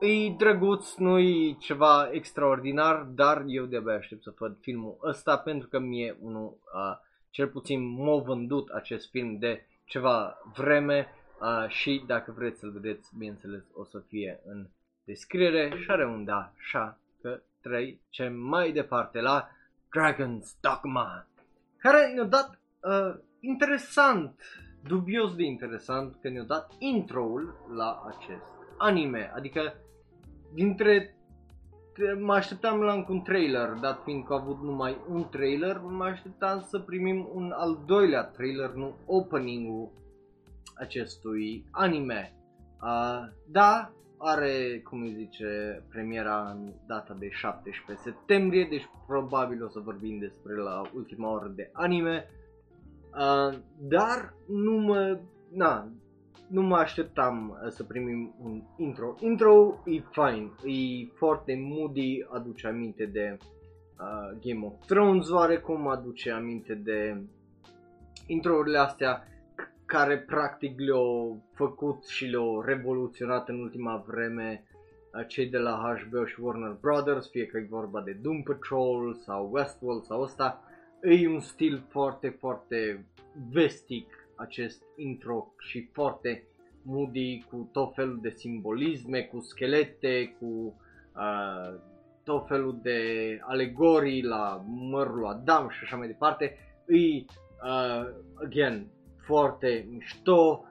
E drăguț, nu e ceva extraordinar, dar eu de-abia aștept să văd filmul ăsta pentru că mie unul, uh, cel puțin m-a vândut acest film de ceva vreme uh, și dacă vreți să-l vedeți, bineînțeles, o să fie în descriere și are un da, așa că trecem mai departe la Dragon's Dogma, care ne-a dat uh, interesant, dubios de interesant că ne-a dat intro-ul la acest anime, adică dintre mă așteptam la un trailer, dat fiind că a avut numai un trailer, mă așteptam să primim un al doilea trailer, nu opening-ul acestui anime. Uh, da, are, cum îi zice, premiera în data de 17 septembrie, deci probabil o să vorbim despre la ultima oră de anime. Uh, dar nu mă, na, nu mă așteptam uh, să primim un intro. Intro e fine, e foarte moody, aduce aminte de uh, Game of Thrones oarecum, aduce aminte de introurile astea care practic le-au făcut și le-au revoluționat în ultima vreme uh, cei de la HBO și Warner Brothers, fie că e vorba de Doom Patrol sau Westworld sau ăsta, e un stil foarte, foarte vestic acest intro și foarte moody cu tot felul de simbolisme, cu schelete, cu uh, tot felul de alegorii la mărul Adam și așa mai departe. Îi, uh, again, foarte mișto.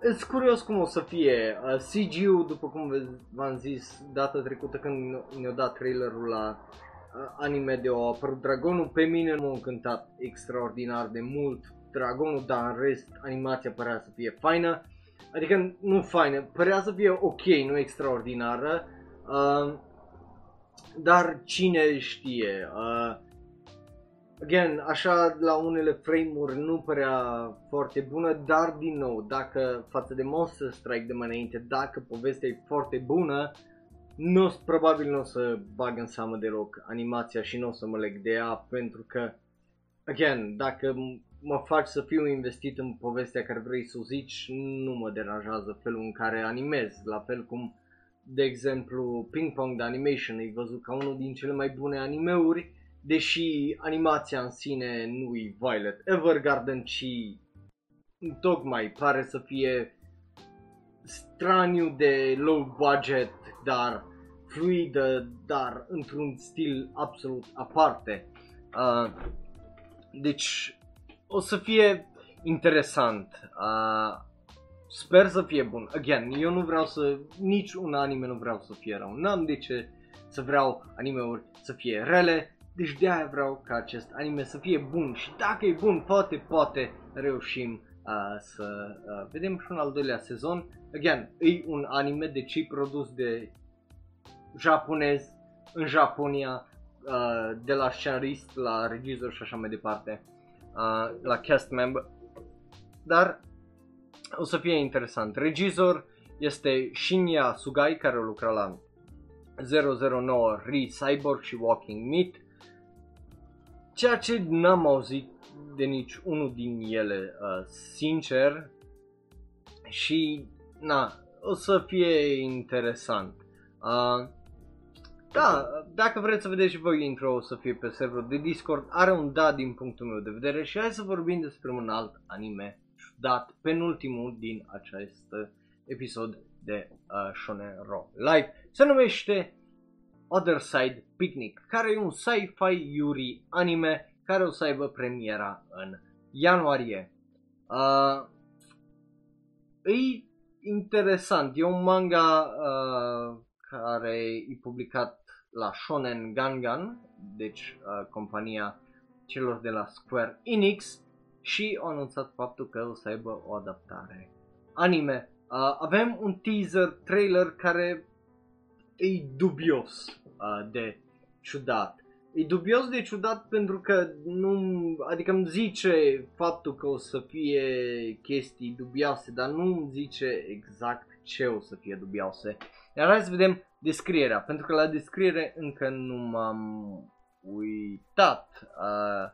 Sunt curios cum o să fie. Uh, CG-ul, după cum v-am zis data trecută când ne-a dat trailerul la uh, anime de o apărut dragonul, pe mine nu m-a încântat extraordinar de mult dragonul, dar în rest animația părea să fie faină. Adică nu faină, părea să fie ok, nu extraordinară. Uh, dar cine știe. Uh, again, așa la unele frame-uri nu părea foarte bună, dar din nou, dacă față de Monster Strike de mai înainte, dacă povestea e foarte bună, nu, probabil nu o să bag în seamă deloc animația și nu o să mă leg de ea, pentru că, again, dacă mă faci să fiu investit în povestea care vrei să o zici, nu mă deranjează felul în care animez, la fel cum, de exemplu, Ping Pong de Animation e văzut ca unul din cele mai bune animeuri, deși animația în sine nu e Violet Evergarden, ci tocmai pare să fie straniu de low budget, dar fluidă, dar într-un stil absolut aparte. Uh, deci o să fie interesant. Uh, sper să fie bun. Again, eu nu vreau să, nici un anime nu vreau să fie rău. N-am de ce să vreau animeuri să fie rele, deci de aia vreau ca acest anime să fie bun și dacă e bun, poate, poate reușim uh, să uh, vedem și un al doilea sezon. Again, e un anime de ce produs de japonez în Japonia, uh, de la scenarist la regizor și așa mai departe, uh, la cast member. Dar o să fie interesant. Regizor este Shinya Sugai care a lucrat la 009 Re Cyborg și Walking Meat Ceea ce n-am auzit de nici unul din ele, uh, sincer, și na, o să fie interesant. Uh, da, dacă vreți să vedeți și voi intro o să fie pe serverul de Discord, are un da din punctul meu de vedere și hai să vorbim despre un alt anime ciudat, penultimul din acest episod de uh, Shonen Ro Live. Se numește Other Side Picnic, care e un sci-fi yuri anime care o să aibă premiera în ianuarie. Uh, e interesant, e un manga uh, care e publicat la Shonen Gangan, deci uh, compania celor de la Square Enix și au anunțat faptul că o să aibă o adaptare anime. Uh, avem un teaser trailer care e dubios uh, de ciudat. E dubios de ciudat pentru că nu, adică îmi zice faptul că o să fie chestii dubioase, dar nu îmi zice exact ce o să fie dubioase. Iar hai să vedem descrierea, pentru că la descriere încă nu m-am uitat. Uh,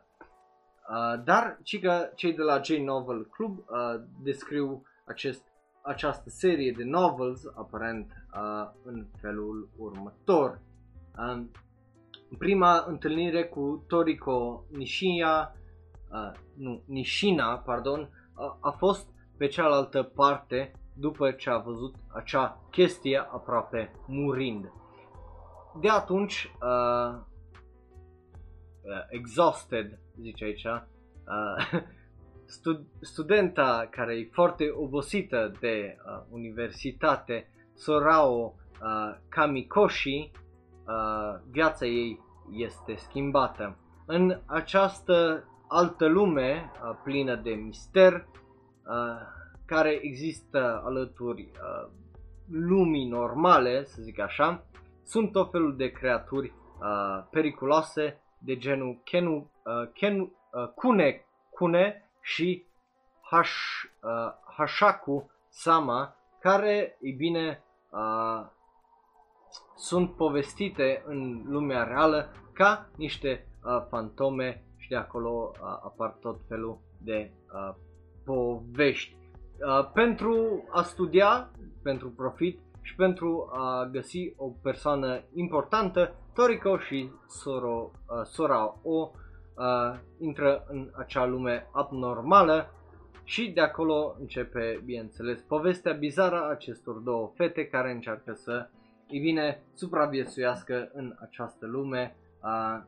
uh, dar ci că cei de la J-Novel Club uh, descriu acest, această serie de novels, aparent, uh, în felul următor. Uh, prima întâlnire cu Toriko Nishina, uh, nu, Nishina, pardon, uh, a fost pe cealaltă parte după ce a văzut acea chestie aproape murind. De atunci, uh, uh, exhausted, zice aici, uh, stud- studenta care e foarte obosită de uh, universitate, Sorao uh, Kamikoshi, uh, viața ei este schimbată. În această altă lume uh, plină de mister, uh, care există alături uh, lumii normale, să zic așa, sunt tot felul de creaturi uh, periculoase de genul Kenu, uh, Ken, uh, Kune, Kune și Hash, uh, Hashaku Sama, care, e bine, uh, sunt povestite în lumea reală ca niște uh, fantome și de acolo uh, apar tot felul de uh, povești. Uh, pentru a studia, pentru profit și pentru a găsi o persoană importantă, Toriko și Soro, uh, Sora O uh, intră în acea lume abnormală și de acolo începe, bineînțeles, povestea bizară a acestor două fete care încearcă să, îi bine, supraviețuiască în această lume uh,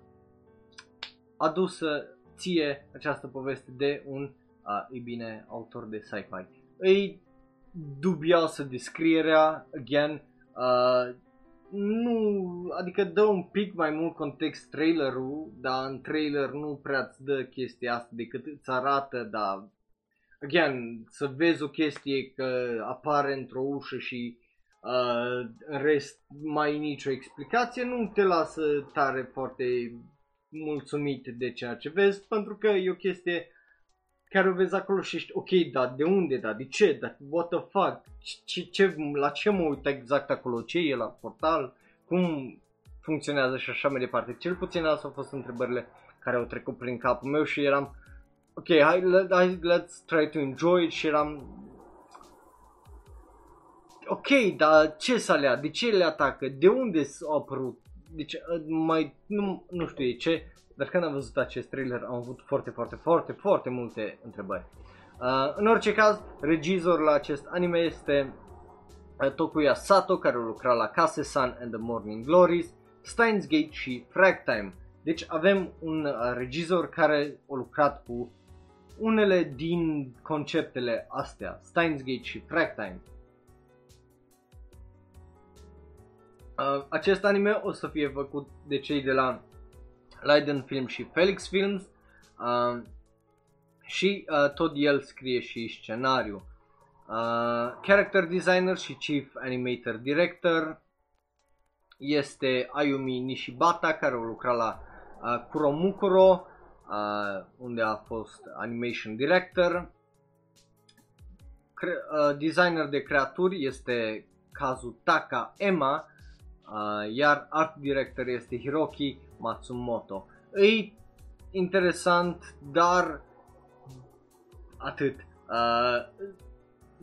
adusă ție această poveste de un, uh, e bine, autor de sci-fi. Îi dubioasă descrierea, again, uh, nu, adică dă un pic mai mult context trailerul, dar în trailer nu prea îți dă chestia asta decât îți arată, dar, again, să vezi o chestie că apare într-o ușă și uh, în rest mai nicio explicație, nu te lasă tare foarte mulțumit de ceea ce vezi, pentru că e o chestie care o vezi acolo și ești ok, dar de unde, da, de ce, da, what the fuck, ce, ce, la ce mă uit exact acolo, ce e la portal, cum funcționează și așa mai departe. Cel puțin astea au fost întrebările care au trecut prin capul meu și eram, ok, hai, let, hai let's try to enjoy it și eram, ok, dar ce să alea, de ce le atacă, de unde s-au apărut, deci mai, nu, nu știu de ce, dar când am văzut acest trailer am avut foarte, foarte, foarte, foarte multe întrebări. Uh, în orice caz, regizor la acest anime este uh, Tokuya Sato, care a lucrat la Kase-san and the Morning Glories, Steins Gate și Frag Time. Deci avem un uh, regizor care a lucrat cu unele din conceptele astea, Steins Gate și Frag Uh, acest anime o să fie făcut de cei de la Leiden Film și Felix Films uh, și uh, tot el scrie și scenariu. Uh, character designer și chief animator director este Ayumi Nishibata care a lucrat la uh, Kuromukuro uh, unde a fost animation director. Cre- uh, designer de creaturi este Kazutaka Ema Uh, iar art director este Hiroki Matsumoto. E interesant, dar atât. Uh,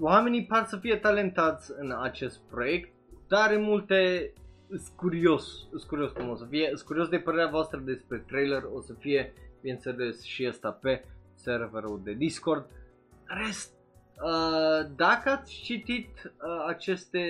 oamenii par să fie talentați în acest proiect, dar are multe sunt curios, sunt curios cum o să fie, sunt curios de părerea voastră despre trailer, o să fie, bineînțeles, și asta pe serverul de Discord. Rest, uh, dacă ați citit uh, aceste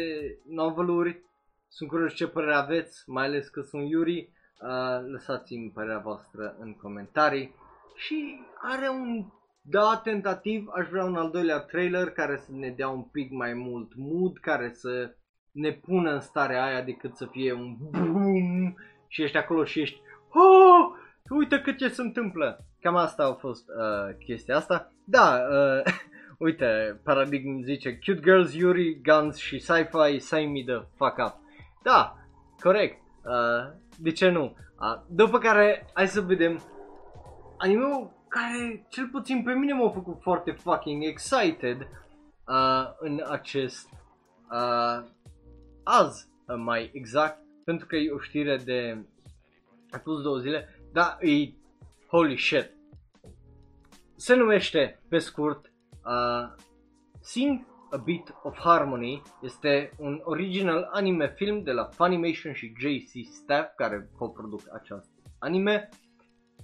noveluri, sunt curios ce părere aveți, mai ales că sunt Yuri. Uh, lăsați-mi părerea voastră în comentarii. Și are un da tentativ, aș vrea un al doilea trailer care să ne dea un pic mai mult mood, care să ne pună în starea aia decât să fie un boom și ești acolo și ești oh, uite cât ce se întâmplă. Cam asta a fost uh, chestia asta. Da, uh, uite, Paradigm zice Cute Girls, Yuri, Guns și Sci-Fi, sign me the fuck up. Da, corect. Uh, de ce nu? Uh, după care, hai să vedem anime care cel puțin pe mine m-a făcut foarte fucking excited uh, în acest uh, azi uh, mai exact pentru că e o știre de acum două zile, dar e holy shit. Se numește pe scurt uh, Sing a Bit of Harmony este un original anime film de la Funimation și JC Staff care coproduc acest anime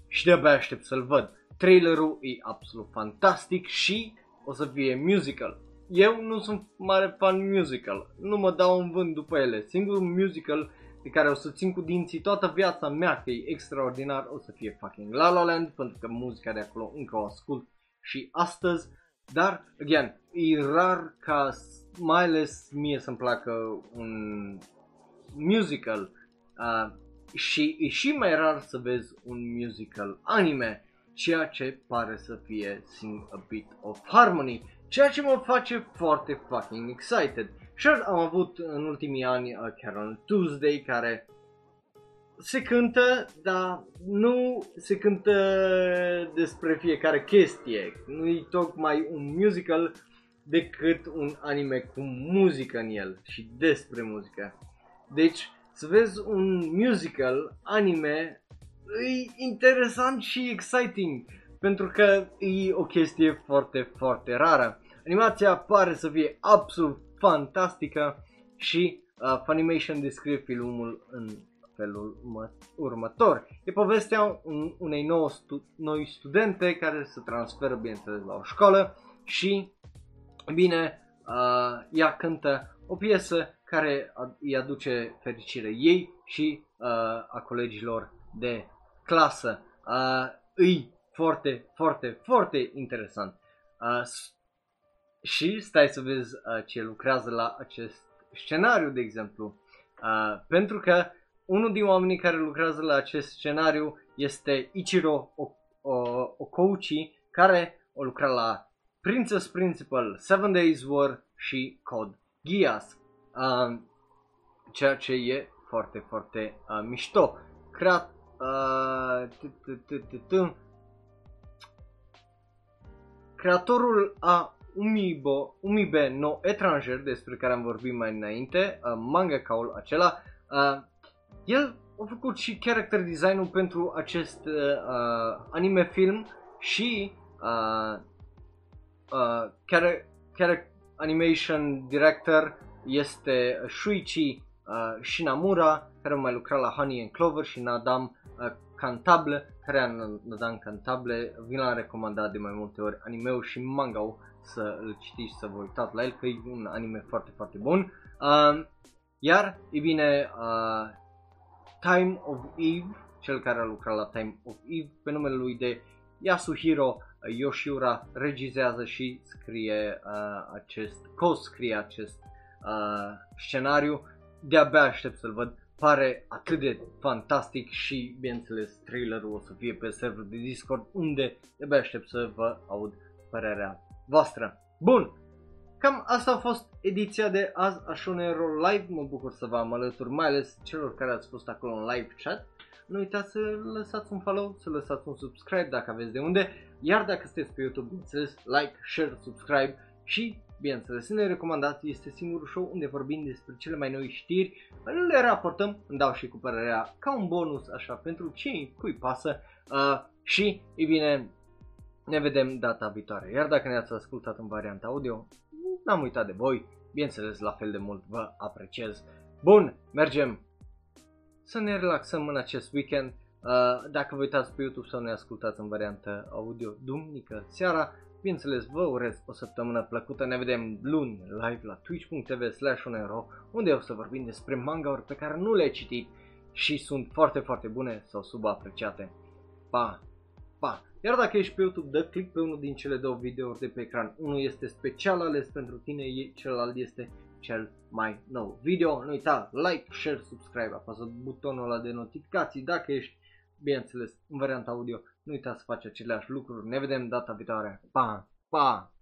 și de-abia aștept să-l văd. Trailerul e absolut fantastic și o să fie musical. Eu nu sunt mare fan musical, nu mă dau în vânt după ele. Singurul musical pe care o să țin cu dinții toată viața mea că e extraordinar o să fie fucking La La Land pentru că muzica de acolo încă o ascult și astăzi dar, again, e rar ca, mai ales mie să-mi placă un musical uh, și e și mai rar să vezi un musical anime, ceea ce pare să fie Sing a Bit of Harmony, ceea ce mă face foarte fucking excited. Și am avut în ultimii ani uh, Carol Tuesday care se cântă, dar nu se cântă despre fiecare chestie. Nu e tocmai un musical decât un anime cu muzică în el și despre muzică. Deci, să vezi un musical anime e interesant și exciting pentru că e o chestie foarte, foarte rară. Animația pare să fie absolut fantastică și uh, Funimation descrie filmul în felul următor. E povestea un, unei nouă stu- noi studente care se transferă, bineînțeles, la o școală și, bine, uh, ea cântă o piesă care îi aduce fericire ei și uh, a colegilor de clasă. Uh, îi foarte, foarte, foarte interesant. Uh, și stai să vezi uh, ce lucrează la acest scenariu, de exemplu. Uh, pentru că unul din oamenii care lucrează la acest scenariu este Ichiro Okouchi, care a lucrat la Princess Principal, Seven Days War și Code Geass. Uh, ceea ce e foarte, foarte uh, mișto. Creat... Uh, creatorul a Umibo, Umibe no Etranger, despre care am vorbit mai înainte, uh, manga-caul acela, uh, el a făcut și character design-ul pentru acest uh, anime film și uh, uh, character animation director este Shuichi uh, Shinamura, care a mai lucrat la Honey and Clover și Nadam uh, Cantable, care a Nadam Cantable, vi l-am recomandat de mai multe ori anime și manga să îl citiți și să vă uitați la el, că e un anime foarte, foarte bun. Uh, iar, e bine, uh, Time of Eve, cel care a lucrat la Time of Eve, pe numele lui de Yasuhiro Yoshiura, regizează și scrie uh, acest, co-scrie acest uh, scenariu. De-abia aștept să-l văd. Pare atât de fantastic și, bineînțeles, trailerul o să fie pe serverul de Discord, unde de-abia aștept să vă aud părerea voastră. Bun, cam asta a fost ediția de azi a Shonero Live. Mă bucur să vă am alături, mai ales celor care ați fost acolo în live chat. Nu uitați să lăsați un follow, să lăsați un subscribe dacă aveți de unde. Iar dacă sunteți pe YouTube, bineînțeles, like, share, subscribe și, bineînțeles, ne recomandați, este singurul show unde vorbim despre cele mai noi știri, le raportăm, îmi dau și cu părerea ca un bonus, așa, pentru cei cui pasă. Uh, și, e bine, ne vedem data viitoare. Iar dacă ne-ați ascultat în varianta audio, n-am uitat de voi, bineînțeles la fel de mult vă apreciez. Bun, mergem să ne relaxăm în acest weekend. Uh, dacă vă uitați pe YouTube sau ne ascultați în variantă audio duminică seara, bineînțeles vă urez o săptămână plăcută. Ne vedem luni live la twitch.tv slash unde o să vorbim despre manga-uri pe care nu le-ai citit și sunt foarte, foarte bune sau subapreciate. Pa! Pa! Iar dacă ești pe YouTube, dă click pe unul din cele două videouri de pe ecran. Unul este special ales pentru tine, celălalt este cel mai nou video. Nu uita, like, share, subscribe, apasă butonul ăla de notificații dacă ești, bineînțeles, în varianta audio. Nu uita să faci aceleași lucruri. Ne vedem data viitoare. Pa! Pa!